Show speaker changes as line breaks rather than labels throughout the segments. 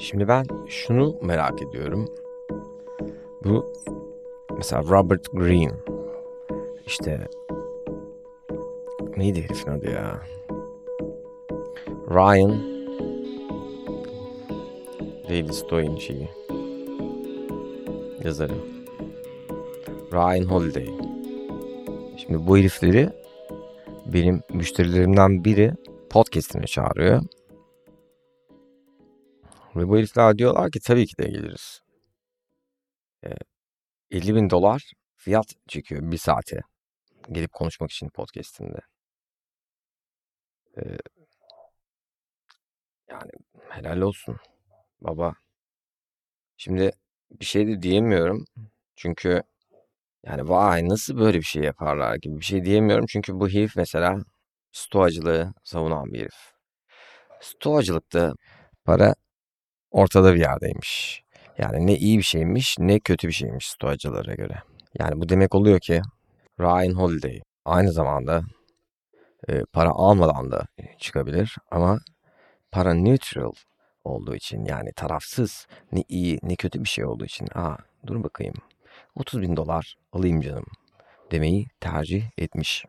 Şimdi ben şunu merak ediyorum. Bu mesela Robert Greene işte neydi herifin adı ya? Ryan Daily Stoi'nin şeyi yazarı. Ryan Holiday. Şimdi bu herifleri benim müşterilerimden biri podcast'ine çağırıyor. Ve bu herifler diyorlar ki tabii ki de geliriz. E, 50 bin dolar fiyat çekiyor bir saate. Gelip konuşmak için podcast'inde. E, yani helal olsun baba. Şimdi bir şey de diyemiyorum. Çünkü yani vay nasıl böyle bir şey yaparlar gibi bir şey diyemiyorum. Çünkü bu herif mesela stoacılığı savunan bir herif. Stoacılıkta para ortada bir yerdeymiş. Yani ne iyi bir şeymiş ne kötü bir şeymiş stoacılara göre. Yani bu demek oluyor ki Ryan Holiday aynı zamanda e, para almadan da çıkabilir ama para neutral olduğu için yani tarafsız ne iyi ne kötü bir şey olduğu için aa dur bakayım 30 bin dolar alayım canım demeyi tercih etmiş.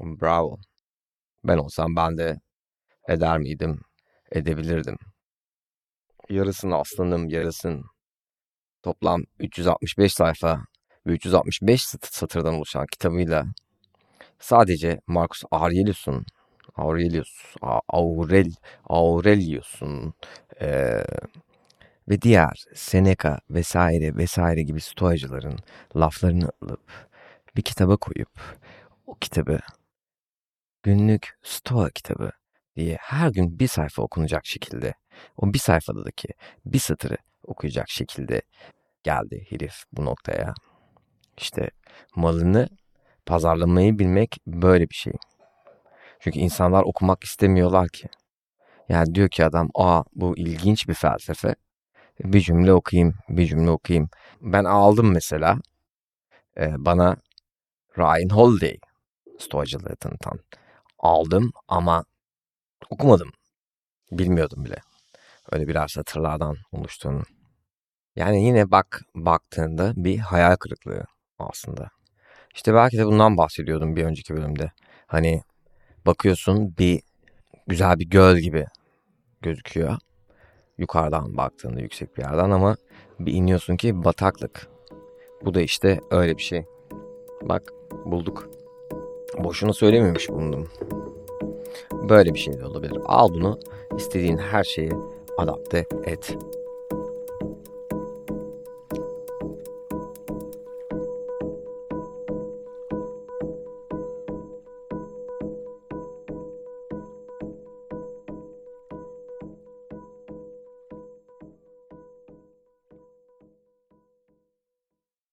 Bravo. Ben olsam ben de eder miydim? Edebilirdim. Yarısını aslanım yarısın. Toplam 365 sayfa ve 365 satırdan oluşan kitabıyla sadece Marcus Aurelius'un Aurelius, Aurel, Aurelius'un e, ve diğer Seneca vesaire vesaire gibi stoacıların laflarını alıp bir kitaba koyup o kitabı günlük stoa kitabı diye her gün bir sayfa okunacak şekilde o bir sayfadaki bir satırı okuyacak şekilde geldi herif bu noktaya. İşte malını pazarlamayı bilmek böyle bir şey. Çünkü insanlar okumak istemiyorlar ki. Yani diyor ki adam aa bu ilginç bir felsefe. Bir cümle okuyayım, bir cümle okuyayım. Ben aldım mesela e, bana Ryan Holiday stoacılığı tanıtan. Aldım ama okumadım. Bilmiyordum bile. Öyle birer satırlardan oluştuğunu. Yani yine bak baktığında bir hayal kırıklığı aslında. İşte belki de bundan bahsediyordum bir önceki bölümde. Hani bakıyorsun bir güzel bir göl gibi gözüküyor. Yukarıdan baktığında yüksek bir yerden ama bir iniyorsun ki bataklık. Bu da işte öyle bir şey. Bak bulduk. Boşuna söylememiş bulundum. Böyle bir şey de olabilir. Al bunu istediğin her şeyi adapte et.